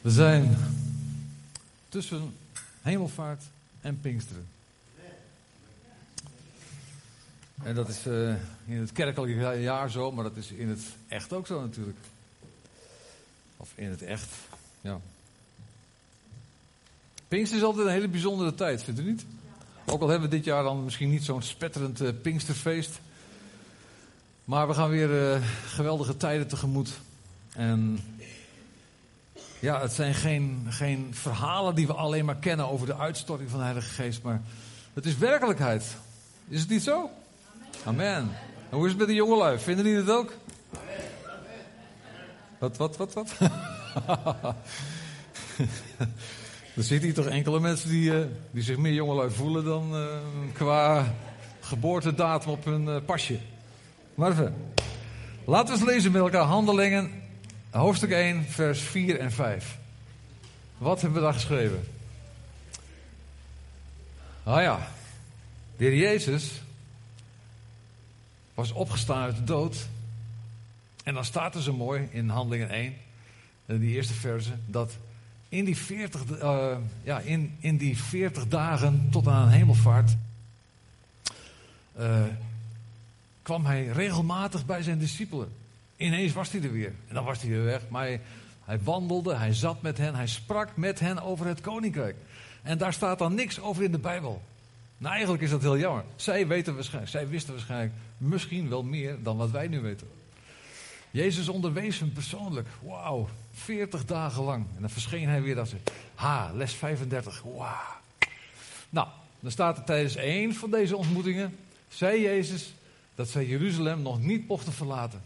We zijn tussen hemelvaart en Pinksteren. En dat is uh, in het kerkelijke jaar zo, maar dat is in het echt ook zo natuurlijk. Of in het echt, ja. Pinkster is altijd een hele bijzondere tijd, vindt u niet? Ook al hebben we dit jaar dan misschien niet zo'n spetterend uh, Pinksterfeest. Maar we gaan weer uh, geweldige tijden tegemoet. En ja, het zijn geen, geen verhalen die we alleen maar kennen over de uitstorting van de Heilige Geest, maar het is werkelijkheid. Is het niet zo? Amen. hoe is het met de jongelui? Vinden die het ook? Wat, wat, wat, wat? er zitten hier toch enkele mensen die, uh, die zich meer jongelui voelen dan uh, qua geboortedatum op hun uh, pasje. Maar even. Laten we eens lezen met elkaar Handelingen Hoofdstuk 1, vers 4 en 5. Wat hebben we daar geschreven? Ah ja, de heer Jezus was opgestaan uit de dood. En dan staat er zo mooi in Handelingen 1, in die eerste verse, dat in die 40, uh, ja, in, in die 40 dagen tot aan hemelvaart uh, kwam hij regelmatig bij zijn discipelen. Ineens was hij er weer. En dan was hij weer weg. Maar hij, wandelde, hij zat met hen, hij sprak met hen over het koninkrijk. En daar staat dan niks over in de Bijbel. Nou, eigenlijk is dat heel jammer. Zij weten waarschijnlijk, zij wisten waarschijnlijk misschien wel meer dan wat wij nu weten. Jezus onderwees hem persoonlijk. Wauw, 40 dagen lang. En dan verscheen hij weer dat ze. Ha, les 35. Wauw. Nou, dan staat er tijdens één van deze ontmoetingen. zei Jezus dat zij Jeruzalem nog niet mochten verlaten.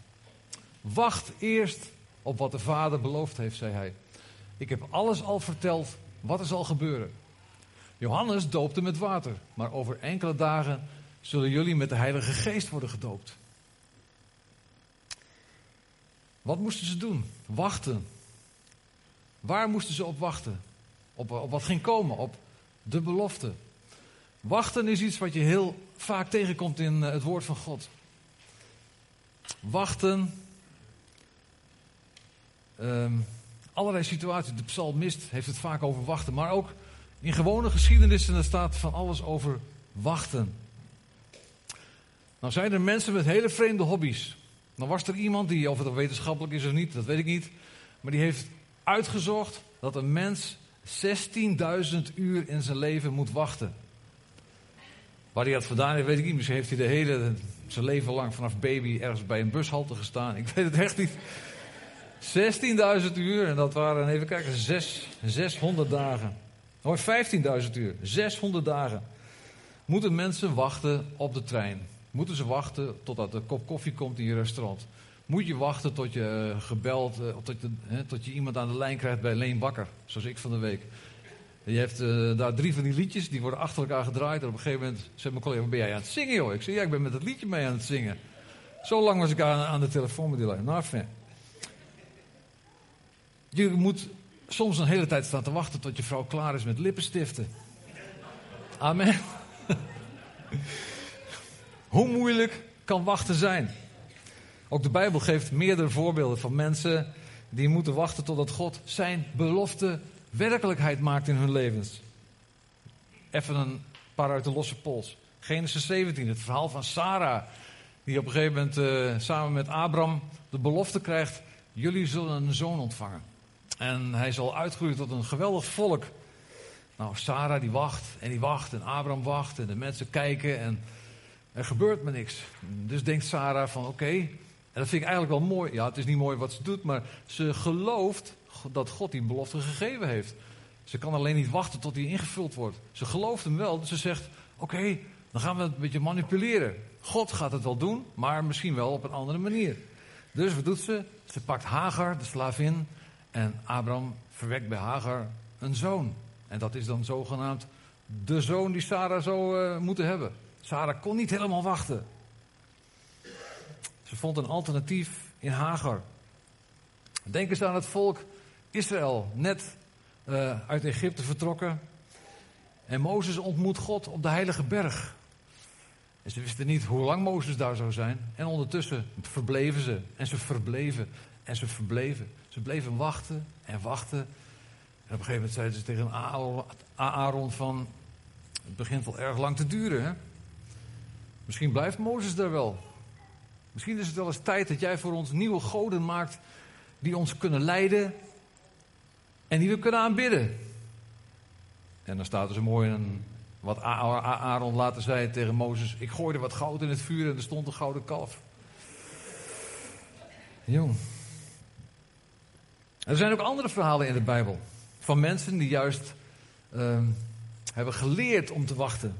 Wacht eerst op wat de Vader beloofd heeft, zei hij. Ik heb alles al verteld wat er zal gebeuren. Johannes doopte met water, maar over enkele dagen zullen jullie met de Heilige Geest worden gedoopt. Wat moesten ze doen? Wachten. Waar moesten ze op wachten? Op, op wat ging komen? Op de belofte. Wachten is iets wat je heel vaak tegenkomt in eh, het woord van God. Wachten Um, allerlei situaties. De psalmist heeft het vaak over wachten. Maar ook in gewone geschiedenissen staat van alles over wachten. Nou zijn er mensen met hele vreemde hobby's. Dan was er iemand die, of het wetenschappelijk is of niet, dat weet ik niet. Maar die heeft uitgezocht dat een mens 16.000 uur in zijn leven moet wachten. Waar hij dat vandaan heeft, weet ik niet. Misschien heeft hij de hele, zijn leven lang vanaf baby ergens bij een bushalte gestaan. Ik weet het echt niet. 16.000 uur en dat waren, even kijken, 6, 600 dagen. Hoor, 15.000 uur, 600 dagen. Moeten mensen wachten op de trein? Moeten ze wachten totdat de kop koffie komt in je restaurant? Moet je wachten tot je eh, gebeld, uh, tot, je, tot je iemand aan de lijn krijgt bij Leen Bakker, zoals ik van de week. Je hebt uh, daar drie van die liedjes, die worden achter elkaar gedraaid. En op een gegeven moment zegt mijn collega, ben jij aan het zingen joh? Ik zeg, ja, ik ben met het liedje mee aan het zingen. Zo lang was ik aan, aan de telefoon met die lijn. Nou, fijn. Je moet soms een hele tijd staan te wachten tot je vrouw klaar is met lippenstiften. Amen. Hoe moeilijk kan wachten zijn? Ook de Bijbel geeft meerdere voorbeelden van mensen die moeten wachten totdat God zijn belofte werkelijkheid maakt in hun levens. Even een paar uit de losse pols. Genesis 17, het verhaal van Sarah, die op een gegeven moment uh, samen met Abraham de belofte krijgt: jullie zullen een zoon ontvangen. En hij zal uitgroeien tot een geweldig volk. Nou, Sarah die wacht en die wacht en Abraham wacht en de mensen kijken en er gebeurt maar niks. Dus denkt Sarah van oké, en dat vind ik eigenlijk wel mooi. Ja, het is niet mooi wat ze doet, maar ze gelooft dat God die belofte gegeven heeft. Ze kan alleen niet wachten tot die ingevuld wordt. Ze gelooft hem wel, dus ze zegt oké, dan gaan we het een beetje manipuleren. God gaat het wel doen, maar misschien wel op een andere manier. Dus wat doet ze? Ze pakt Hagar, de slavin, en Abraham verwekt bij Hagar een zoon. En dat is dan zogenaamd de zoon die Sarah zou uh, moeten hebben. Sarah kon niet helemaal wachten. Ze vond een alternatief in Hagar. Denk eens aan het volk Israël, net uh, uit Egypte vertrokken. En Mozes ontmoet God op de heilige berg. En ze wisten niet hoe lang Mozes daar zou zijn. En ondertussen verbleven ze. En ze verbleven. En ze verbleven. Ze bleven wachten en wachten. En op een gegeven moment zeiden ze tegen Aaron van... Het begint wel erg lang te duren, hè? Misschien blijft Mozes daar wel. Misschien is het wel eens tijd dat jij voor ons nieuwe goden maakt... die ons kunnen leiden en die we kunnen aanbidden. En dan staat er zo mooi een, wat Aaron later zei tegen Mozes: Ik gooide wat goud in het vuur en er stond een gouden kalf. Jong. Er zijn ook andere verhalen in de Bijbel. Van mensen die juist uh, hebben geleerd om te wachten.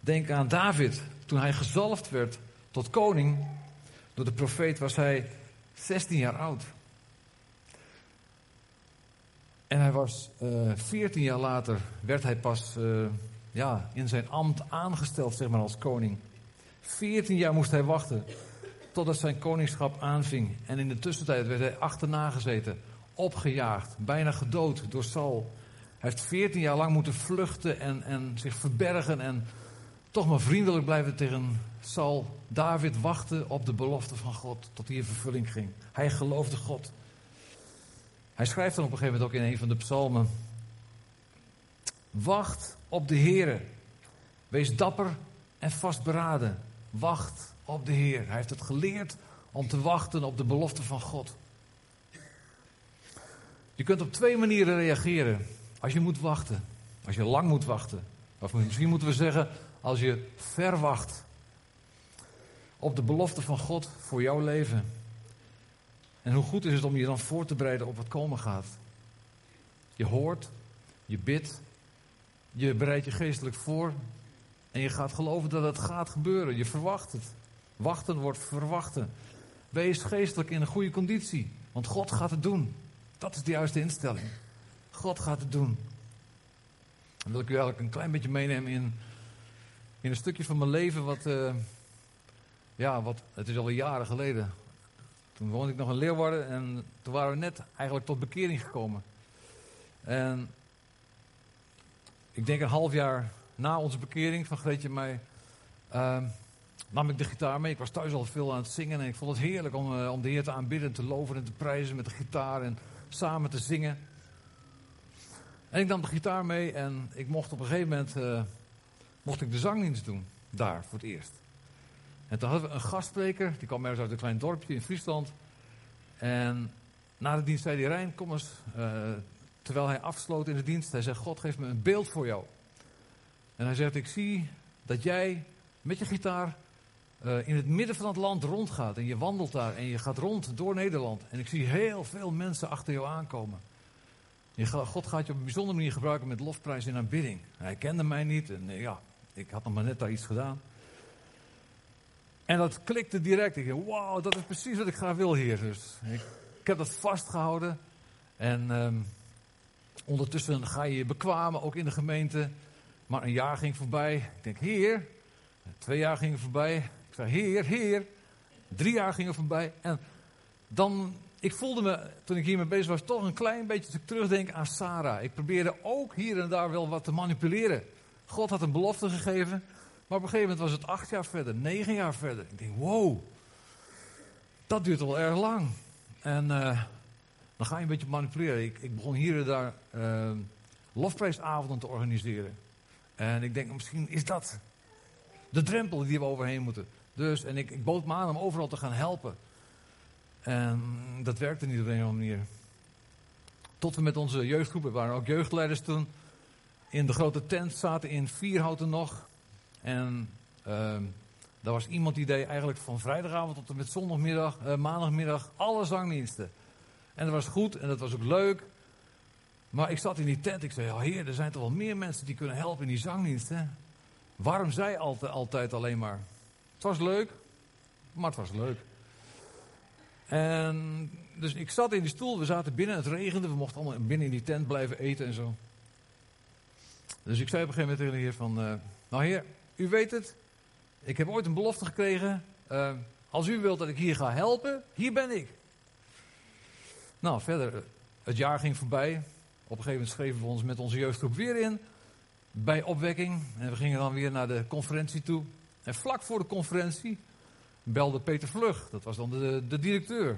Denk aan David. Toen hij gezalfd werd tot koning door de profeet was hij 16 jaar oud. En hij was uh, eh, 14 jaar later, werd hij pas uh, ja, in zijn ambt aangesteld, zeg maar, als koning. 14 jaar moest hij wachten totdat zijn koningschap aanving. En in de tussentijd werd hij achterna gezeten, opgejaagd, bijna gedood door Saul. Hij heeft 14 jaar lang moeten vluchten en, en zich verbergen en toch maar vriendelijk blijven tegen Saul. David wachten op de belofte van God tot die in vervulling ging. Hij geloofde God. Hij schrijft dan op een gegeven moment ook in een van de psalmen. Wacht op de Heere. Wees dapper en vastberaden. Wacht op de Heer. Hij heeft het geleerd om te wachten op de belofte van God. Je kunt op twee manieren reageren als je moet wachten. Als je lang moet wachten. Of misschien moeten we zeggen, als je verwacht op de belofte van God voor jouw leven. En hoe goed is het om je dan voor te bereiden op wat komen gaat? Je hoort, je bidt, je bereidt je geestelijk voor en je gaat geloven dat het gaat gebeuren. Je verwacht het. Wachten wordt verwachten. Wees geestelijk in een goede conditie, want God gaat het doen. Dat is de juiste instelling. God gaat het doen. Dan wil ik u eigenlijk een klein beetje meenemen in, in een stukje van mijn leven wat, uh, ja, wat, het is al jaren geleden. Toen woonde ik nog in Leeuwarden en toen waren we net eigenlijk tot bekering gekomen. En ik denk een half jaar na onze bekering van Greetje en mij, uh, nam ik de gitaar mee. Ik was thuis al veel aan het zingen en ik vond het heerlijk om, uh, om de Heer te aanbidden, te loven en te prijzen met de gitaar en samen te zingen. En ik nam de gitaar mee en ik mocht op een gegeven moment uh, mocht ik de zangdienst doen, daar voor het eerst. En toen hadden we een gastspreker, die kwam ergens uit een klein dorpje in Friesland. En na de dienst zei hij, Rijn, kom eens. Uh, terwijl hij afsloot in de dienst, hij zegt, God geeft me een beeld voor jou. En hij zegt, ik zie dat jij met je gitaar uh, in het midden van het land rondgaat. En je wandelt daar en je gaat rond door Nederland. En ik zie heel veel mensen achter jou aankomen. Je, God gaat je op een bijzondere manier gebruiken met lofprijs en aanbidding. Hij kende mij niet en uh, ja, ik had nog maar net daar iets gedaan. En dat klikte direct. Ik dacht, wauw, dat is precies wat ik graag wil hier. Dus ik, heb dat vastgehouden. En um, ondertussen ga je je bekwamen, ook in de gemeente. Maar een jaar ging voorbij. Ik denk, heer. Twee jaar gingen voorbij. Zei, heer, heer. Drie jaar gingen voorbij. En dan, ik voelde me, toen ik hiermee bezig was, toch een klein beetje terugdenken aan Sarah. Ik probeerde ook hier en daar wel wat te manipuleren. God had een belofte gegeven. Maar op een gegeven moment was het acht jaar verder, negen jaar verder. Ik denk, wow, dat duurt wel erg lang. En uh, dan ga je een beetje manipuleren. Ik, ik begon hier en daar uh, lofprijsavonden te organiseren. En ik denk, misschien is dat de drempel die we overheen moeten. Dus, en ik, ik bood me aan om overal te gaan helpen. En dat werkte niet op een of andere manier. Tot we met onze jeugdgroepen, waren ook jeugdleiders toen, in de grote tent zaten in Vierhouten nog. En uh, daar was iemand die deed eigenlijk van vrijdagavond tot en met zondagmiddag, uh, maandagmiddag, alle zangdiensten. En dat was goed en dat was ook leuk. Maar ik zat in die tent, ik zei, oh heer, er zijn toch wel meer mensen die kunnen helpen in die zangdiensten. Waarom zij altijd, altijd alleen maar? Was leuk, maar het was leuk. En dus ik zat in die stoel, we zaten binnen, het regende, we mochten allemaal binnen in die tent blijven eten en zo. Dus ik zei op een gegeven moment tegen de heer van, uh, nou heer, u weet het, ik heb ooit een belofte gekregen. Uh, als u wilt dat ik hier ga helpen, hier ben ik. Nou, verder, het jaar ging voorbij. Op een gegeven moment schreven we ons met onze jeugdgroep weer in. Bij opwekking. En we gingen dan weer naar de conferentie toe. En vlak voor de conferentie belde Peter Vlug. Dat was dan de, de directeur.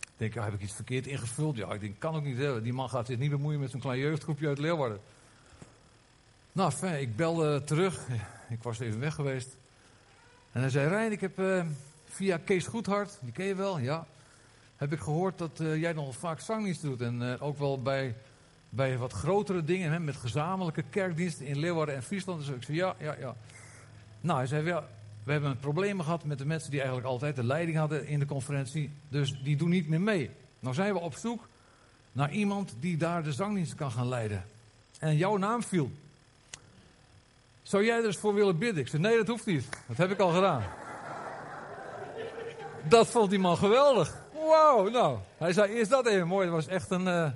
Ik denk, ja, heb ik iets verkeerd ingevuld? Ja, ik denk, kan ook niet. Hè? Die man gaat zich niet bemoeien met zo'n klein jeugdgroepje uit Leeuwarden. Nou, fijn, ik belde terug. Ik was even weg geweest. En hij zei, Rijn, ik heb uh, via Kees Goedhart, die ken je wel, ja. Heb ik gehoord dat uh, jij nog vaak zangdienst doet. En uh, ook wel bij, bij wat grotere dingen, hè, met gezamenlijke kerkdiensten in Leeuwarden en Friesland. Dus ik zei, ja, ja, ja. Nou, hij zei, ja, we hebben problemen gehad met de mensen die eigenlijk altijd de leiding hadden in de conferentie. Dus die doen niet meer mee. Nou zijn we op zoek naar iemand die daar de zangdienst kan gaan leiden. En jouw naam viel. Zou jij er eens voor willen bidden? Ik zei, nee, dat hoeft niet. Dat heb ik al gedaan. Dat vond die man geweldig. Wauw, nou. Hij zei eerst dat even mooi. Dat was echt een... Uh,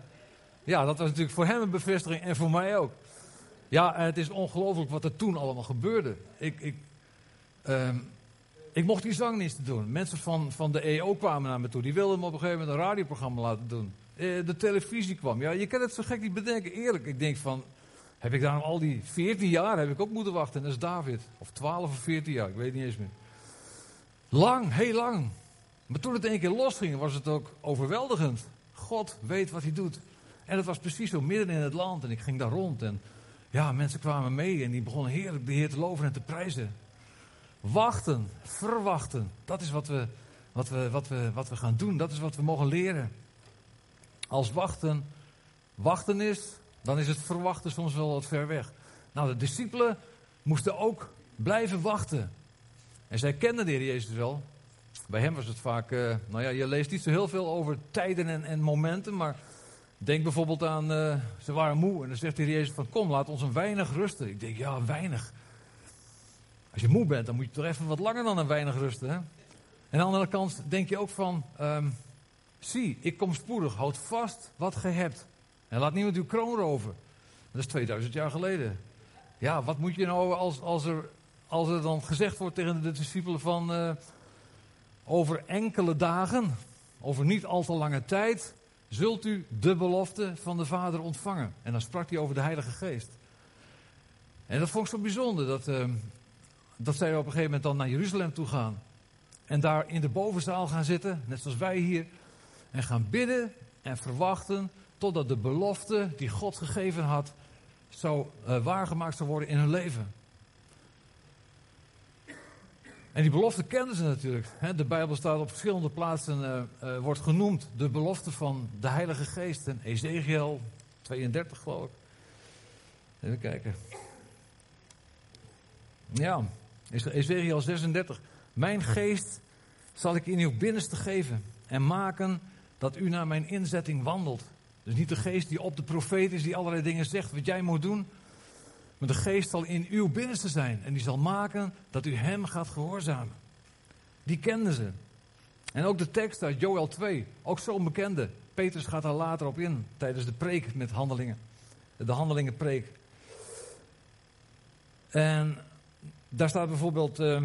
ja, dat was natuurlijk voor hem een bevestiging en voor mij ook. Ja, het is ongelooflijk wat er toen allemaal gebeurde. Ik, ik, um, ik mocht die doen. Mensen van, van de EO kwamen naar me toe. Die wilden me op een gegeven moment een radioprogramma laten doen. Uh, de televisie kwam. Ja, je kan het zo gek niet bedenken. Eerlijk, ik denk van... Heb ik daar al die 14 jaar heb ik ook moeten wachten. En dat is David. Of 12 of 14 jaar, ik weet niet eens meer. Lang, heel lang. Maar toen het een keer losging, was het ook overweldigend. God weet wat hij doet. En het was precies zo midden in het land. En ik ging daar rond. En ja, mensen kwamen mee en die begonnen heerlijk de Heer te loven en te prijzen. Wachten, verwachten. Dat is wat we, wat we, wat we, wat we gaan doen. Dat is wat we mogen leren. Als wachten, wachten is, dan is het verwachten soms wel wat ver weg. Nou, de discipelen moesten ook blijven wachten. En zij kenden de Heer Jezus wel. Bij hem was het vaak, uh, nou ja, je leest niet zo heel veel over tijden en, en momenten, maar denk bijvoorbeeld aan, uh, ze waren moe en dan zegt Heer Jezus van, kom, laat ons een weinig rusten. Ik denk, ja, weinig. Als je moe bent, dan moet je toch even wat langer dan een weinig rusten. Hè? En aan de andere kant denk je ook van, um, zie, ik kom spoedig, houd vast wat ge hebt. En laat niemand uw kroon roven. Dat is 2000 jaar geleden. Ja, wat moet je nou als, als, er, als er dan gezegd wordt tegen de discipelen van... Uh, over enkele dagen, over niet al te lange tijd... zult u de belofte van de Vader ontvangen. En dan sprak hij over de Heilige Geest. En dat vond ik zo bijzonder, dat, uh, dat zij op een gegeven moment dan naar Jeruzalem toe gaan. En daar in de bovenzaal gaan zitten, net zoals wij hier. En gaan bidden en verwachten totdat de belofte die God gegeven had, zou uh, waargemaakt zou worden in hun leven. En die belofte kenden ze natuurlijk. De Bijbel staat op verschillende plaatsen, uh, uh, wordt genoemd de belofte van de Heilige Geest. En Ezekiel 32 geloof ik. Even kijken. Ja, Ezekiel 36. Mijn geest zal ik in uw binnenste geven en maken dat u naar mijn inzetting wandelt. Dus niet de geest die op de profeet is, die allerlei dingen zegt wat jij moet doen. Maar de geest zal in uw binnenste zijn. En die zal maken dat u hem gaat gehoorzamen. Die kenden ze. En ook de tekst uit Joel 2, ook zo'n bekende. Petrus gaat daar later op in, tijdens de preek met handelingen. De handelingenpreek. En daar staat bijvoorbeeld... Uh,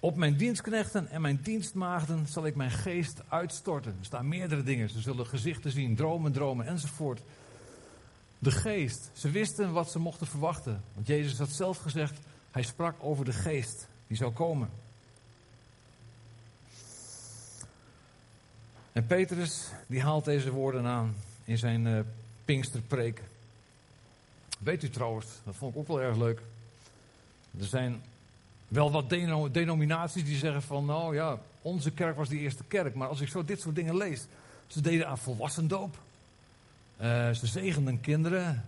op mijn dienstknechten en mijn dienstmaagden zal ik mijn geest uitstorten. Er staan meerdere dingen. Ze zullen gezichten zien, dromen, dromen enzovoort. De geest. Ze wisten wat ze mochten verwachten. Want Jezus had zelf gezegd, hij sprak over de geest die zou komen. En Petrus, die haalt deze woorden aan in zijn uh, Pinksterpreek. Weet u trouwens, dat vond ik ook wel erg leuk. Er zijn wel wat denominaties die zeggen van, nou ja, onze kerk was die eerste kerk. Maar als ik zo dit soort dingen lees, ze deden aan volwassendoop. Uh, ze zegenden kinderen.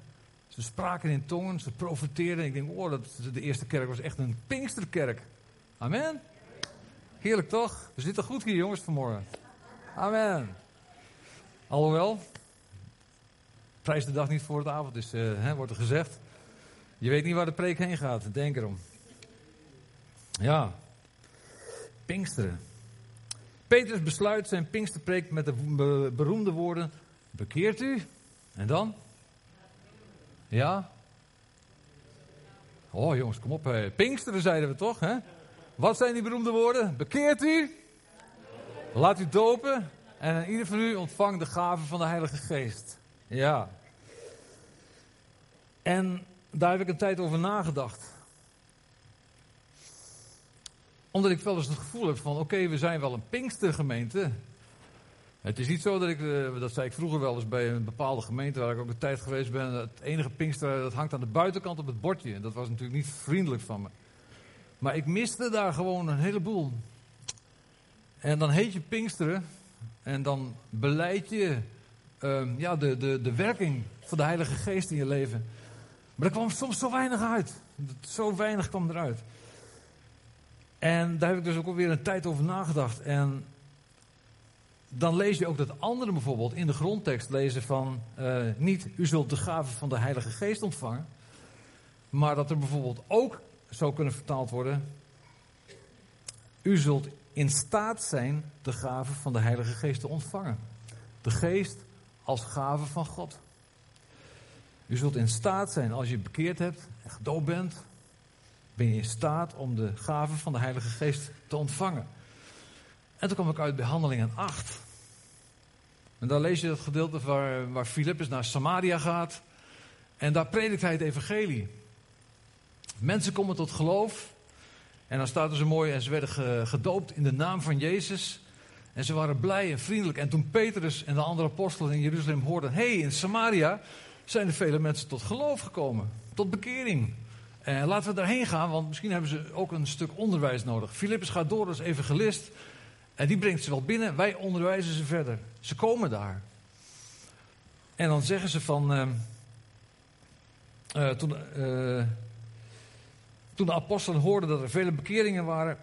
Ze spraken in tongen, ze profeteerden. Ik denk, oh, dat, de eerste kerk was echt een Pinksterkerk. Amen. Heerlijk toch? We zitten goed hier jongens vanmorgen. Amen. Alhoewel, prijs de dag niet voor het avond hè, wordt er gezegd. Je weet niet waar de preek heen gaat, denk erom. Ja, Pinksteren. Petrus besluit zijn Pinksterpreek met de beroemde woorden: Bekeert u? En dan? Ja? Oh jongens, kom op. Pinksteren zeiden we toch? Hè? Wat zijn die beroemde woorden? Bekeert u? Laat u dopen. En ieder van u ontvangt de gave van de Heilige Geest. Ja. En daar heb ik een tijd over nagedacht. Omdat ik wel eens het gevoel heb van, oké, we zijn wel een Pinkstergemeente. Het is niet zo dat ik, eh, dat zei ik vroeger wel eens bij een bepaalde gemeente waar ik ook de tijd geweest ben. Het enige Pinkster, dat hangt aan de buitenkant op het bordje. En dat was natuurlijk niet vriendelijk van me. Maar ik miste daar gewoon een heleboel. En dan heet je Pinksteren en dan beleid je ehm, ja, de, de, de werking van de Heilige Geest in je leven. Maar er kwam soms zo weinig uit. Zo weinig kwam eruit. En daar heb ik dus ook alweer een tijd over nagedacht. En dan lees je ook dat anderen bijvoorbeeld in de grondtekst lezen van uh, niet u zult de gave van de Heilige Geest ontvangen. Maar dat er bijvoorbeeld ook zou kunnen vertaald worden. U zult in staat zijn de gave van de Heilige Geest te ontvangen. De Geest als gave van God. U zult in staat zijn, als je bekeerd hebt en gedoopt bent, ben je in staat om de gave van de Heilige Geest te ontvangen. En toen kwam ik uit bij Handelingen 8. En daar lees je het gedeelte waar, waar Filippus naar Samaria gaat. En daar predikt hij het evangelie. Mensen komen tot geloof. En dan staat er zo mooi, en ze werden gedoopt in de naam van Jezus. En ze waren blij en vriendelijk. En toen Petrus en de andere apostelen in Jeruzalem hoorden: hé, hey, in Samaria zijn er vele mensen tot geloof gekomen, tot bekering. En laten we daarheen gaan, want misschien hebben ze ook een stuk onderwijs nodig. Filippus gaat door als evangelist. En die brengt ze wel binnen. Wij onderwijzen ze verder. Ze komen daar. En dan zeggen ze van. Uh, uh, toen, uh, toen de apostelen hoorden dat er vele bekeringen waren,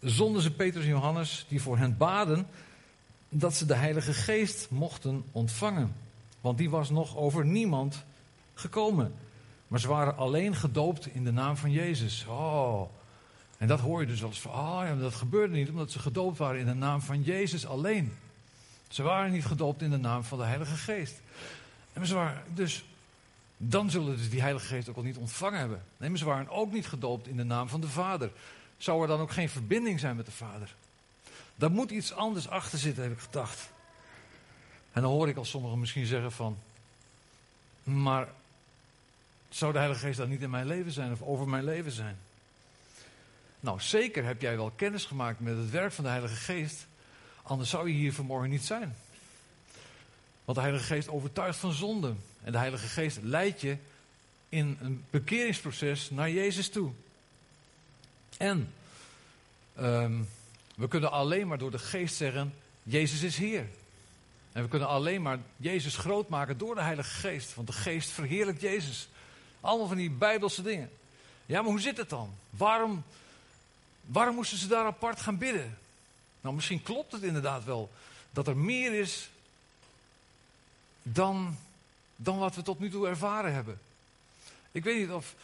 zonden ze Petrus en Johannes, die voor hen baden, dat ze de Heilige Geest mochten ontvangen. Want die was nog over niemand gekomen. Maar ze waren alleen gedoopt in de naam van Jezus. Oh. En dat hoor je dus als van, oh ja, dat gebeurde niet omdat ze gedoopt waren in de naam van Jezus alleen. Ze waren niet gedoopt in de naam van de Heilige Geest. En ze waren, dus dan zullen ze die Heilige Geest ook al niet ontvangen hebben. Nee, ze waren ook niet gedoopt in de naam van de Vader. Zou er dan ook geen verbinding zijn met de Vader? Daar moet iets anders achter zitten, heb ik gedacht. En dan hoor ik al sommigen misschien zeggen van, maar zou de Heilige Geest dan niet in mijn leven zijn of over mijn leven zijn? Nou, zeker heb jij wel kennis gemaakt met het werk van de Heilige Geest, anders zou je hier vanmorgen niet zijn. Want de Heilige Geest overtuigt van zonde. En de Heilige Geest leidt je in een bekeringsproces naar Jezus toe. En um, we kunnen alleen maar door de Geest zeggen: Jezus is Heer. En we kunnen alleen maar Jezus groot maken door de Heilige Geest. Want de Geest verheerlijkt Jezus. Allemaal van die Bijbelse dingen. Ja, maar hoe zit het dan? Waarom, waarom moesten ze daar apart gaan bidden? Nou, misschien klopt het inderdaad wel dat er meer is dan, dan wat we tot nu toe ervaren hebben. Ik weet niet of,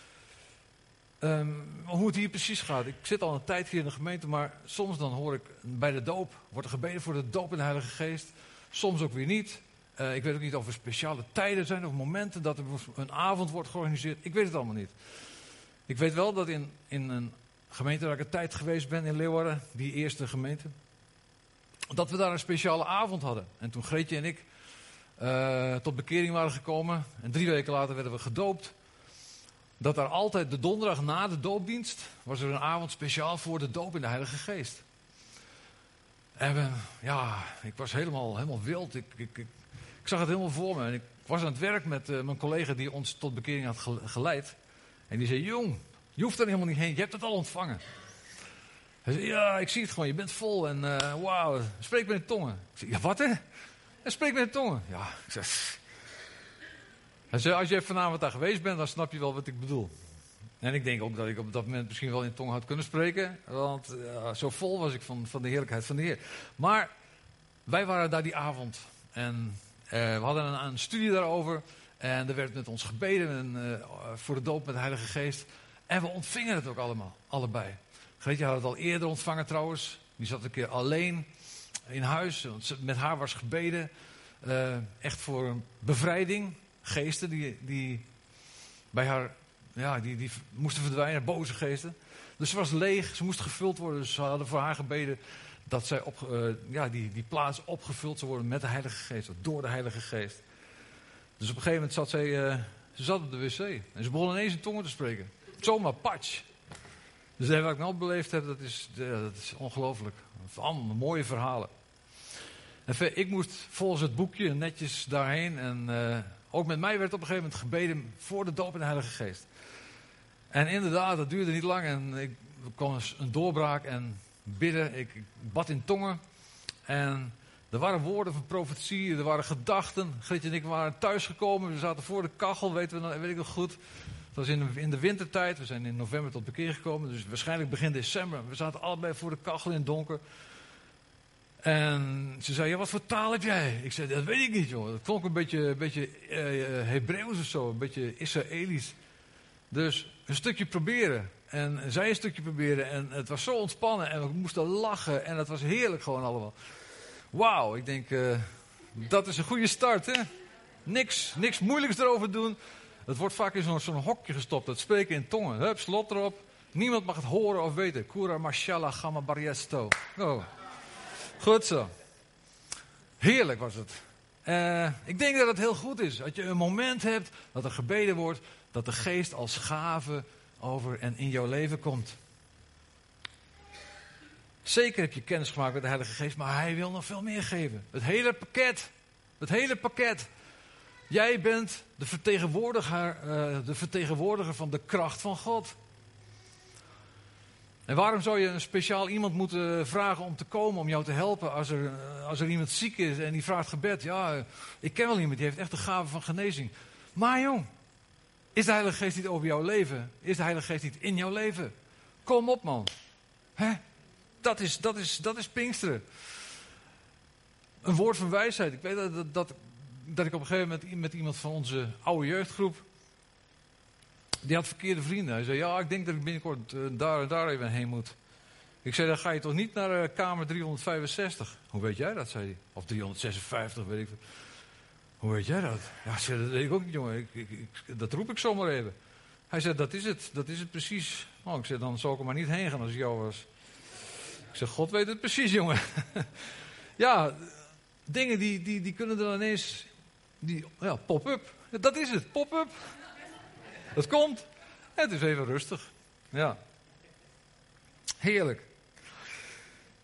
um, hoe het hier precies gaat. Ik zit al een tijd hier in de gemeente, maar soms dan hoor ik bij de doop, wordt er gebeden voor de doop in de Heilige Geest. Soms ook weer niet. Uh, ik weet ook niet of er speciale tijden zijn of momenten dat er een avond wordt georganiseerd. Ik weet het allemaal niet. Ik weet wel dat in, in een gemeente waar ik een tijd geweest ben in Leeuwarden, die eerste gemeente, dat we daar een speciale avond hadden. En toen Greetje en ik uh, tot bekering waren gekomen. En drie weken later werden we gedoopt. Dat daar altijd de donderdag na de doopdienst was er een avond speciaal voor de doop in de Heilige Geest. En we, ja, ik was helemaal, helemaal wild. Ik, ik, ik, zag het helemaal voor me. En ik was aan het werk met uh, mijn collega die ons tot bekering had geleid. En die zei: Jong, je hoeft er helemaal niet heen, je hebt het al ontvangen. Hij zei: Ja, ik zie het gewoon, je bent vol en uh, wauw, spreek met de tongen. Ik zei: Ja, wat hè? En spreek met de tongen. Ja, ik zeg. Hij zei, als je vanavond daar geweest bent, dan snap je wel wat ik bedoel. En ik denk ook dat ik op dat moment misschien wel in tongen had kunnen spreken. Want zo vol was ik van, van de heerlijkheid van de Heer. Maar wij waren daar die avond. En eh, we hadden een, een, studie daarover. En er werd met ons gebeden en, uh, voor de doop met de Heilige Geest. En we ontvingen het ook allemaal, allebei. Greetje had het al eerder ontvangen trouwens. Die zat een keer alleen in huis. Met haar was gebeden. Uh, echt voor bevrijding. Geesten die, die bij haar ja, die, die moesten verdwijnen, boze geesten. Dus ze was leeg, ze moest gevuld worden. Dus ze hadden voor haar gebeden dat zij op, uh, ja, die, die plaats opgevuld zou worden met de Heilige Geest. Door de Heilige Geest. Dus op een gegeven moment zat zij, uh, ze zat op de wc. En ze begon ineens in tongen te spreken. Zomaar patch. Dus wat ik nou beleefd heb, dat is, dat is ongelooflijk. Allemaal mooie verhalen. En ik moest volgens het boekje netjes daarheen. En uh, ook met mij werd op een gegeven moment gebeden voor de doop in de Heilige Geest. En inderdaad, dat duurde niet lang. En ik kwam een doorbraak en bidden. Ik, bad in tongen. En er waren woorden van profetie, er waren gedachten. Grietje en ik waren thuisgekomen. We zaten voor de kachel, weten we, weet ik nog goed. Het was in de, in de wintertijd. We zijn in november tot bekeer gekomen. Dus waarschijnlijk begin december. We zaten allebei voor de kachel in het donker. En ze zei, ja, wat voor taal heb jij? Ik zei, dat weet ik niet, joh. Het klonk een beetje, een beetje uh, Hebreeuws of zo, een beetje Israëlisch. Dus een stukje proberen. En zij een stukje proberen. En het was zo ontspannen. En we moesten lachen. En het was heerlijk gewoon allemaal. Wauw, ik denk, uh, dat is een goede start, hè? Niks, niks moeilijks erover doen. Het wordt vaak in zo'n hokje gestopt. Het spreken in tongen. Hup, slot erop. Niemand mag het horen of weten. Kura mashallah gamma bariesto. Oh. Goed zo. Heerlijk was het. Uh, ik denk dat het heel goed is. Dat je een moment hebt dat er gebeden wordt. Dat de geest als gave over en in jouw leven komt. Zeker heb je kennis gemaakt met de Heilige Geest, maar Hij wil nog veel meer geven. Het hele pakket. Het hele pakket. Jij bent de vertegenwoordiger, uh, de vertegenwoordiger van de kracht van God. En waarom zou je een speciaal iemand moeten vragen om te komen, om jou te helpen als er, eh, als er iemand ziek is en die vraagt gebed? Ja, ik ken wel iemand die heeft echt de gave van genezing. Maar jong, is de Heilige Geest niet over jouw leven? Is de Heilige Geest niet in jouw leven? Kom op man. Hè? Dat, is, dat, is, dat is Pinksteren. Een woord van wijsheid. Ik weet dat, dat, dat ik op een gegeven moment met iemand van onze oude jeugdgroep die had verkeerde vrienden. Hij zei, ja, ik denk dat ik binnenkort uh, daar en daar even heen moet. Ik zei, dan ga je toch niet naar uh, kamer 365? Hoe weet jij dat, zei hij. Of 356, weet ik. Hoe weet jij dat? Ja, zei, dat weet ik ook niet, jongen. Ik, dat roep ik zomaar even. Hij zei, dat is het. Dat is het precies. Oh, ik zei, dan zou ik er maar niet heen gaan als ik jou was. Ik zeg, God weet het precies, jongen. ja, dingen die, die, die kunnen dan ineens... Die, ja, pop-up. Dat is het, pop-up. Het komt. Het is even rustig. Ja. Heerlijk.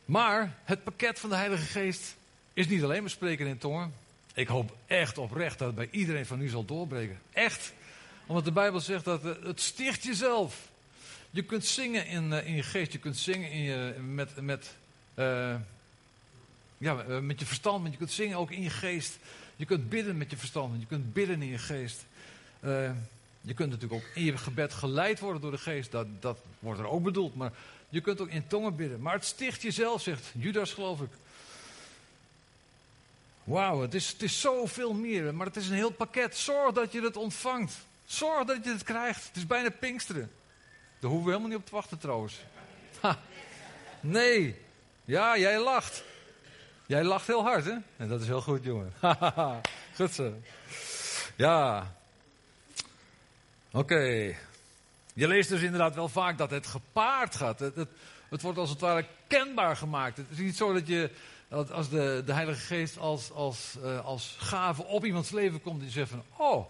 Maar het pakket van de Heilige Geest is niet alleen maar spreken in tongen. Ik hoop echt oprecht dat het bij iedereen van u zal doorbreken. Echt. Omdat de Bijbel zegt dat het sticht jezelf. Je kunt zingen in, eh, in je geest. Je kunt zingen in je, met, met, uh, ja, eh, met je verstand. Maar je kunt zingen ook in je geest. Je kunt bidden met je verstand. Je kunt bidden in je geest. Uh, je kunt natuurlijk ook in je gebed geleid worden door de geest. Dat, dat wordt er ook bedoeld. Maar je kunt ook in tongen bidden. Maar het sticht jezelf, zegt Judas, geloof ik. Wauw, het is, het is zoveel meer. Maar het is een heel pakket. Zorg dat je het ontvangt. Zorg dat je het krijgt. Het is bijna Pinksteren. Daar hoeven we helemaal niet op te wachten trouwens. Nee. Ja, jij lacht. Jij lacht heel hard, hè? En dat is heel goed, jongen. goed zo. Ja, Oké. Je leest dus inderdaad wel vaak dat het gepaard gaat. Het, het, het, wordt als het ware kenbaar gemaakt. Het is niet zo dat je, als de, de Heilige Geest als, als, uh, als gave op iemands leven komt, die zegt van, oh,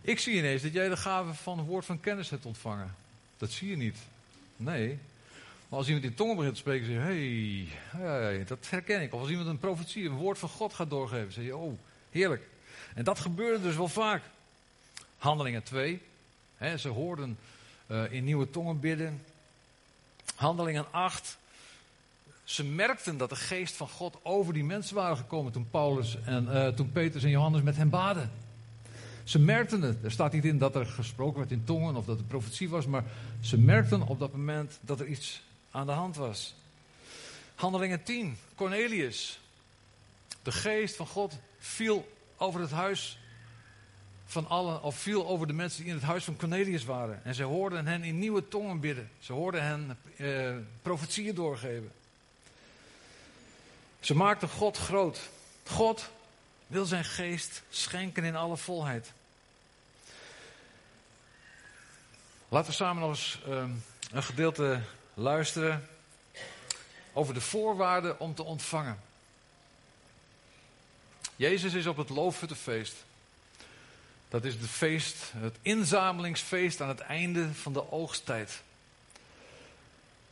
ik zie ineens dat jij de gave van het woord van kennis hebt ontvangen. Dat zie je niet. Nee. Maar als iemand in tongen begint te spreken, zeg je, hey, dat herken ik. Of als iemand een profetie, een woord van God gaat doorgeven, zeg je, oh, heerlijk. En dat gebeurt dus wel vaak. Handelingen 2. Hè, ze hoorden uh, in nieuwe tongen bidden. Handelingen 8. Ze merkten dat de geest van God over die mensen waren gekomen toen, Paulus en, uh, toen Petrus en Johannes met hen baden. Ze merkten het. Er staat niet in dat er gesproken werd in tongen of dat het profetie was, maar ze merkten op dat moment dat er iets aan de hand was. Handelingen 10. Cornelius. De geest van God viel over het huis van allen, of viel over de mensen die in het huis van Cornelius waren. En ze hoorden hen in nieuwe tongen bidden. Ze hoorden hen eh, profetieën doorgeven. Ze maakten God groot. God wil zijn geest schenken in alle volheid. Laten we samen nog eens uh, een gedeelte luisteren over de voorwaarden om te ontvangen. Jezus is op het Loofhuttenfeest. Dat is het feest, het inzamelingsfeest aan het einde van de oogsttijd.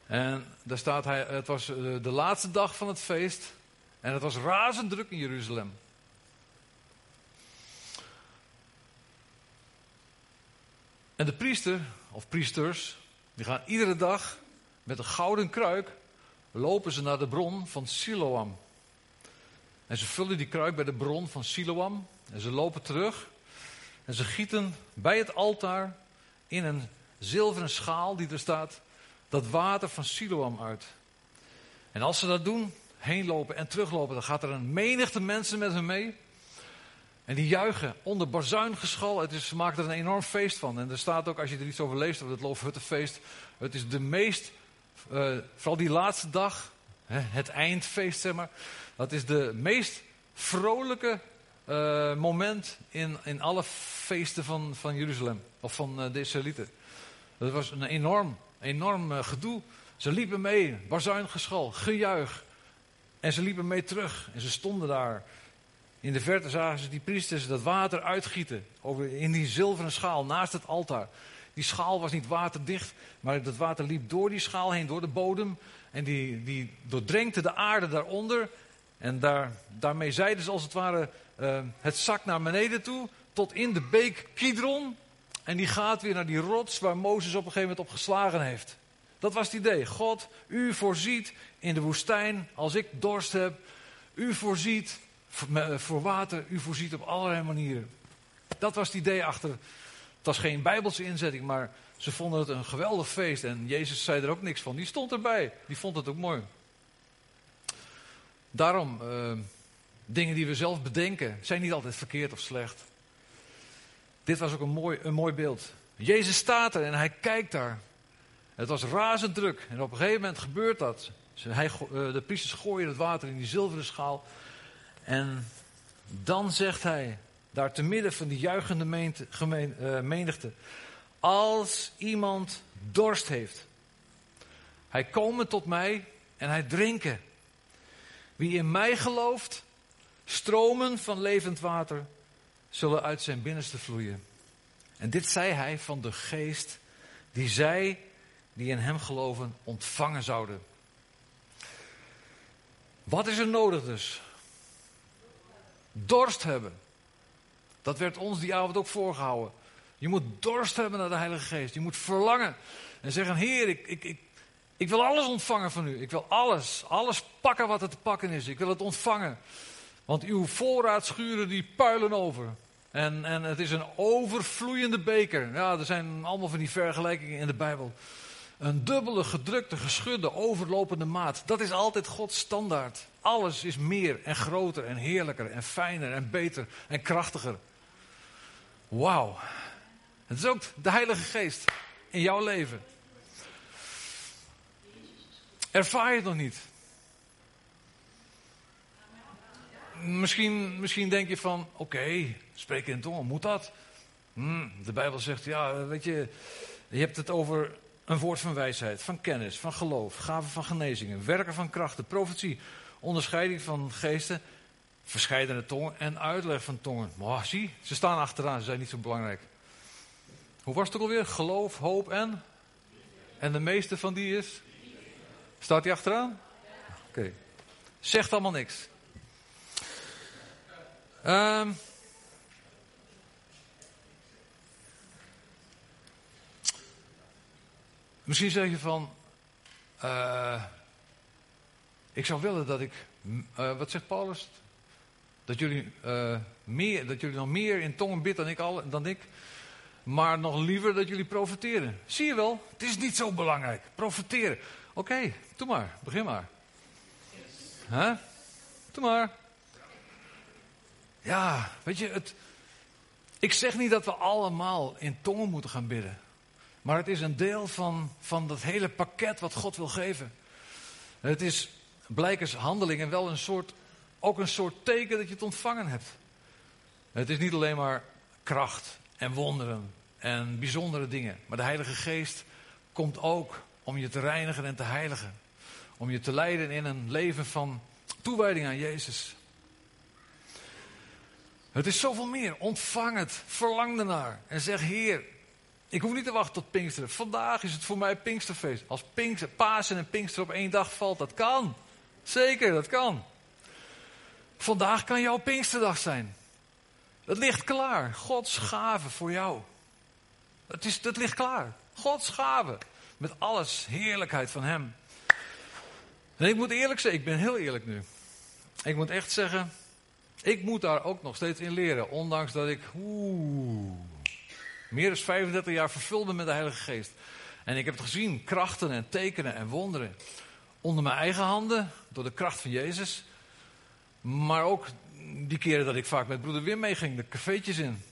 En daar staat hij, het was eh, de laatste dag van het feest. En het was razend druk in Jeruzalem. En de priester, of priesters, die gaan iedere dag met een gouden kruik lopen ze naar de bron van Siloam. En ze vullen die kruik bij de bron van Siloam. En ze lopen terug. En ze gieten bij het altaar in een zilveren schaal die er staat dat water van Siloam uit. En als ze dat doen, heen lopen en teruglopen, dan gaat er een menigte mensen met hen mee. En die juichen onder bazuingeschal. Het is, ze maken er een enorm feest van. En er staat ook, als je er iets over leest, over het Loofhuttenfeest. Het is de meest, uh, vooral die laatste dag, het eindfeest zeg maar. Dat is de meest vrolijke uh, moment in, in alle feesten van, van Jeruzalem. Of van uh, de Israëlieten. Dat was een enorm, enorm gedoe. Ze liepen mee, bazuingeschal, gejuich. En ze liepen mee terug. En ze stonden daar. In de verte zagen ze die priesters dat water uitgieten. Over, in die zilveren schaal naast het altaar. Die schaal was niet waterdicht, maar dat water liep door die schaal heen, door de bodem. En die, die doordrenkte de aarde daaronder. En daar, daarmee zeiden ze als het ware uh, het zak naar beneden toe, tot in de beek Kidron. En die gaat weer naar die rots waar Mozes op een gegeven moment op geslagen heeft. Dat was het idee. God, u voorziet in de woestijn als ik dorst heb. U voorziet voor water, u voorziet op allerlei manieren. Dat was het idee achter. Het was geen bijbelse inzetting, maar ze vonden het een geweldig feest. En Jezus zei er ook niks van. Die stond erbij. Die vond het ook mooi. Daarom, uh, dingen die we zelf bedenken, zijn niet altijd verkeerd of slecht. Dit was ook een mooi, een mooi beeld. Jezus staat er en hij kijkt daar. Het was razend druk. En op een gegeven moment gebeurt dat. Hij, eh, de priesters gooien het water in die zilveren schaal. En dan zegt hij, daar te midden van die juichende gemeen, uh, menigte. Als iemand dorst heeft, hij komen tot mij en hij drinken. Wie in mij gelooft, stromen van levend water zullen uit zijn binnenste vloeien. En dit zei hij van de geest die zij die in hem geloven ontvangen zouden. Wat is er nodig dus? Dorst hebben. Dat werd ons die avond ook voorgehouden. Je moet dorst hebben naar de Heilige Geest. Je moet verlangen en zeggen: Heer, ik, ik, ik, ik wil alles ontvangen van u. Ik wil alles, alles pakken wat er te pakken is. Ik wil het ontvangen. Want uw voorraadschuren die puilen over. En, en het is een overvloeiende beker. Ja, er zijn allemaal van die vergelijkingen in de Bijbel. Een dubbele, gedrukte, geschudde, overlopende maat. Dat is altijd Gods standaard. Alles is meer en groter en heerlijker en fijner en beter en krachtiger. Wauw. Het is ook de Heilige Geest in jouw leven. Ervaar je het nog niet? Misschien, misschien denk je van, oké, okay, spreken in tongen, moet dat? Hmm, de Bijbel zegt, ja, weet je, je hebt het over een woord van wijsheid, van kennis, van geloof, gaven van genezingen, werken van krachten, profetie, onderscheiding van geesten, verscheidene tongen en uitleg van tongen. Maar zie, ze staan achteraan, ze zijn niet zo belangrijk. Hoe was het ook alweer? Geloof, hoop en? En de meeste van die is? Staat die achteraan? Oké. Zegt allemaal niks. Um, misschien zeg je van, uh, ik zou willen dat ik, uh, wat zegt Paulus? Dat jullie, uh, meer, dat jullie nog meer in tongen bidden dan ik, dan ik. Maar nog liever dat jullie profiteren. Zie je wel, het is niet zo belangrijk. Profiteren. Oké, okay, doe maar, begin maar. Huh? Doe maar. Ja, weet je, ik zeg niet dat we allemaal in tongen moeten gaan bidden. Maar het is een deel van, van dat hele pakket wat God wil geven. Het is blijkens handelingen wel een soort, ook een soort teken dat je het ontvangen hebt. Het is niet alleen maar kracht en wonderen en bijzondere dingen. Maar de Heilige Geest komt ook om je te reinigen en te heiligen. Om je te leiden in een leven van toewijding aan Jezus. Het is zoveel meer. Ontvang het. Verlang ernaar. En zeg: Heer, Ik hoef niet te wachten tot Pinksteren. Vandaag is het voor mij Pinksterfeest. Als Pinkster, Pasen en Pinkster op één dag valt, dat kan. Zeker, dat kan. Vandaag kan jouw Pinksterdag zijn. Het ligt klaar. Gods gave voor jou. Het, is, het ligt klaar. Gods gave. Met alles, heerlijkheid van Hem. En ik moet eerlijk zeggen, ik ben heel eerlijk nu. Ik moet echt zeggen, ik moet daar ook nog steeds in leren. Ondanks dat ik oeh, meer dan 35 jaar vervuld ben met de Heilige Geest. En ik heb het gezien, krachten en tekenen en wonderen. Onder mijn eigen handen, door de kracht van Jezus. Maar ook die keren dat ik vaak met broeder Wim meeging, de cafeetjes in.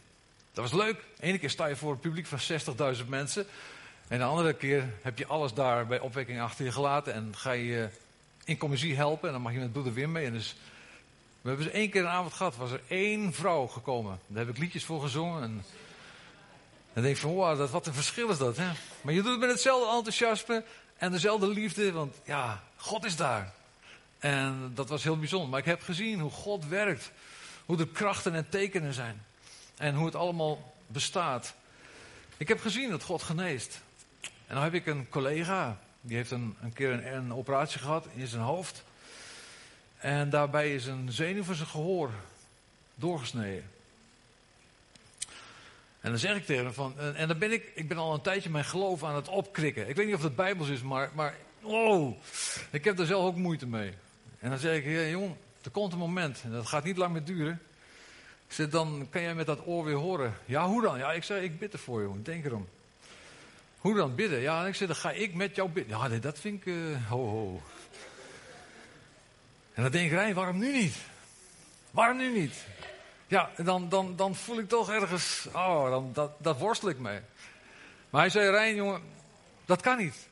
Dat was leuk. Eén keer sta je voor een publiek van 60.000 mensen. En de andere keer heb je alles daar bij opwekking achter je gelaten. En ga je in commissie helpen. En dan mag je met broeder Wim mee. En dus, we hebben dus één keer een avond gehad. was er één vrouw gekomen. Daar heb ik liedjes voor gezongen. En dan denk ik van, wow, dat, wat een verschil is dat. Hè? Maar je doet het met hetzelfde enthousiasme en dezelfde liefde. Want ja, God is daar. En dat was heel bijzonder. Maar ik heb gezien hoe God werkt. Hoe er krachten en tekenen zijn. En hoe het allemaal bestaat. Ik heb gezien dat God geneest. En dan heb ik een collega. Die heeft een, een keer een, operatie gehad in zijn hoofd. En daarbij is een zenuw van zijn gehoor doorgesneden. En dan zeg ik tegen hem van, en, dan ben ik, ik ben al een tijdje mijn geloof aan het opkrikken. Ik weet niet of het bijbels is, maar, maar oh, ik heb er zelf ook moeite mee. En dan zeg ik, ja, jong, er komt een moment, en dat gaat niet lang meer duren. Ik zeg, dan kan jij met dat oor weer horen. Ja, hoe dan? Ja, ik zeg, ik bid ervoor, jongen, denk erom. Hoe dan bidden? Ja, ik zeg, dan ga ik met jou bidden. Ja, nee, dat vind ik, uh, ho, ho. En dan denk ik, Rijn, waarom nu niet? Waarom nu niet? Ja, dan, dan, dan voel ik toch ergens, oh, dan, dat, dat worstel ik mee. Maar hij zei, Rijn, jongen, dat kan niet.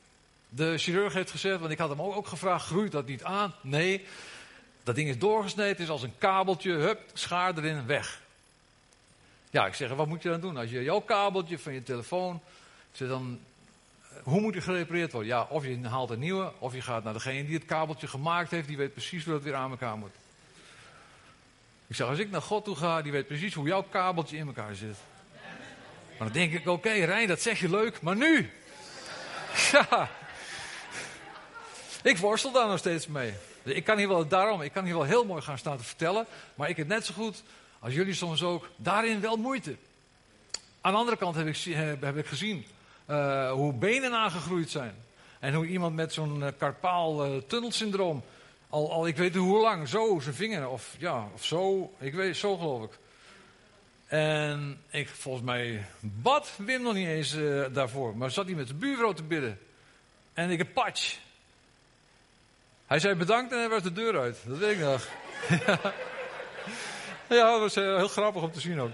De chirurg heeft gezegd, want ik had hem ook, gevraagd, groeit dat niet aan? Nee, dat ding is doorgesneden, is als een kabeltje, hup, schaar erin, weg. Ja, ik zeg, wat moet je dan doen? Als je jouw kabeltje van je telefoon, ik zeg dan, eh, hoe moet die gerepareerd worden? Ja, of je haalt een nieuwe, of je gaat naar degene die het kabeltje gemaakt heeft, die weet precies hoe het weer aan elkaar moet. Ik zeg, als ik naar God toe ga, die weet precies hoe jouw kabeltje in elkaar zit. Maar dan denk ik, oké, Rijn, dat zeg je leuk, maar nu? Ja. Ik worstel daar nog steeds mee. Ik kan hier wel, daarom, ik kan hier wel heel mooi gaan staan te vertellen, maar ik heb net zo goed als jullie soms ook daarin wel moeite. Aan de andere kant heb ik, heb ik gezien uh, hoe benen aangegroeid zijn. En hoe iemand met zo'n uh, karpaal tunnelsyndroom al, al, ik weet niet hoe lang, zo zijn vinger, of ja, of zo, ik weet, zo geloof ik. En ik, volgens mij bad Wim nog niet eens daarvoor, maar zat hij met de buurvrouw te bidden. En ik een patch. Hij zei bedankt en hij was de deur uit. Dat weet ik nog. ja, dat was uh, heel grappig om te zien ook.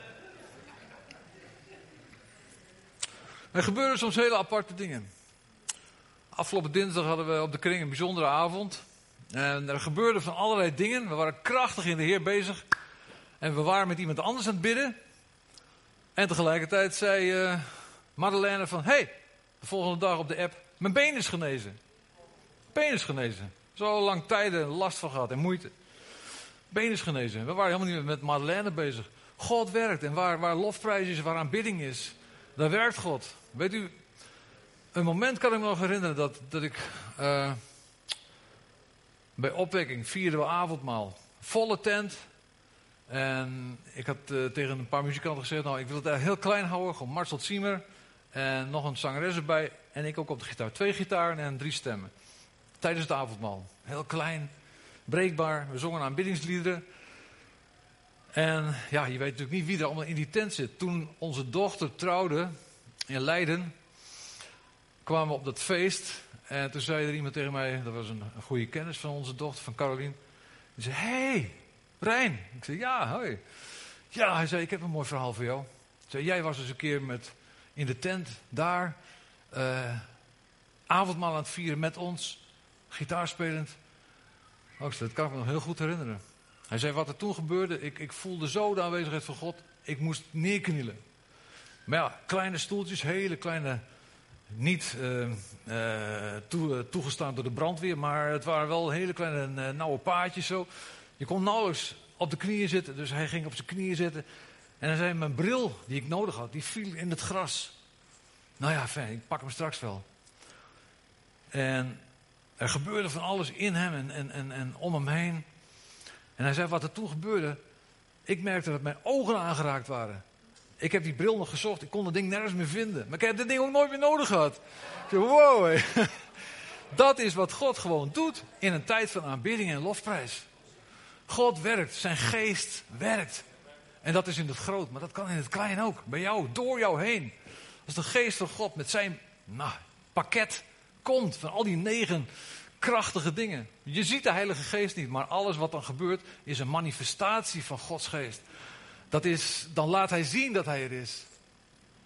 Er gebeuren soms hele aparte dingen. Afgelopen dinsdag hadden we op de kring een bijzondere avond. En er gebeurden van allerlei dingen. We waren krachtig in de Heer bezig. En we waren met iemand anders aan het bidden. En tegelijkertijd zei uh, Madeleine van... hey, de volgende dag op de app... Mijn been is genezen. Been is genezen. Zo lang tijden last van gehad en moeite. Been is genezen. We waren helemaal niet met Madeleine bezig. God werkt. En waar, waar lofprijs is, waar aanbidding is... daar werkt God. Weet u... Een moment kan ik me nog herinneren dat, dat ik... Uh, bij opwekking vierden we avondmaal. Volle tent. En ik had uh, tegen een paar muzikanten gezegd, nou ik wil het eigenlijk heel klein houden. Gewoon Marcel Ziemer en nog een zangeres erbij. En ik ook op de gitaar. Twee gitaren en drie stemmen. Tijdens het avondmaal. Heel klein, breekbaar. We zongen aanbiddingsliederen. En ja, je weet natuurlijk niet wie er allemaal in die tent zit. Toen onze dochter trouwde in Leiden, kwamen we op dat feest. En toen zei er iemand tegen mij, dat was een, goede kennis van onze dochter, van Caroline. Die zei, hey, Rijn. Ik zei, ja, hoi. Ja, hij zei, ik heb een mooi verhaal voor jou. Zei, jij was eens een keer met, in de tent daar, uh, avondmaal aan het vieren met ons, gitaarspelend. Oh, dat kan ik me nog heel goed herinneren. Hij zei, wat er toen gebeurde, ik, ik voelde zo de aanwezigheid van God, ik moest neerknielen. Maar ja, kleine stoeltjes, hele kleine niet uh, uh, toe, toegestaan door de brandweer, maar het waren wel hele kleine nauwe paadjes zo. Je kon nauwelijks op de knieën zitten, dus hij ging op zijn knieën zitten. En hij zei, mijn bril die ik nodig had, die viel in het gras. Nou ja, fijn, ik pak hem straks wel. En er gebeurde van alles in hem en, en, en, en om hem heen. En hij zei wat er toen gebeurde. Ik merkte dat mijn ogen aangeraakt waren. Ik heb die bril nog gezocht, ik kon dat ding nergens meer vinden. Maar ik heb dit ding ook nooit meer nodig gehad. Ik wow. Dat is wat God gewoon doet in een tijd van aanbidding en lofprijs. God werkt, zijn geest werkt. En dat is in het groot, maar dat kan in het klein ook. Bij jou, door jou heen. Als de geest van God met zijn nou, pakket komt van al die negen krachtige dingen. Je ziet de Heilige Geest niet, maar alles wat dan gebeurt is een manifestatie van Gods geest. Dat is, dan laat hij zien dat hij er is.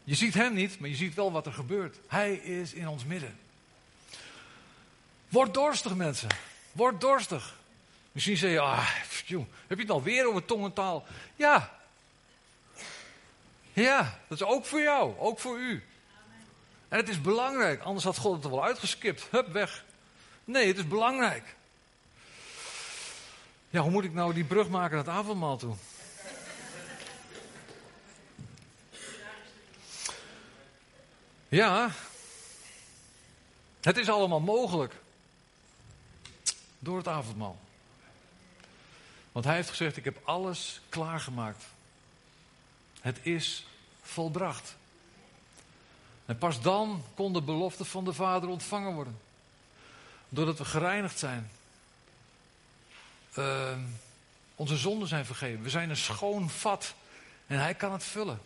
Je ziet hem niet, maar je ziet wel wat er gebeurt. Hij is in ons midden. Word dorstig, mensen. Word dorstig. Misschien zeg je, ah, heb je het alweer over tongentaal? Ja. Ja, dat is ook voor jou, ook voor u. En het is belangrijk, anders had God het er wel uitgeskipt. Hup, weg. Nee, het is belangrijk. Ja, hoe moet ik nou die brug maken naar het avondmaal toe? Ja, het is allemaal mogelijk. Door het avondmaal. Want hij heeft gezegd: Ik heb alles klaargemaakt. Het is volbracht. En pas dan kon de belofte van de Vader ontvangen worden. Doordat we gereinigd zijn. Uh, onze zonden zijn vergeven. We zijn een schoon vat. En hij kan het vullen.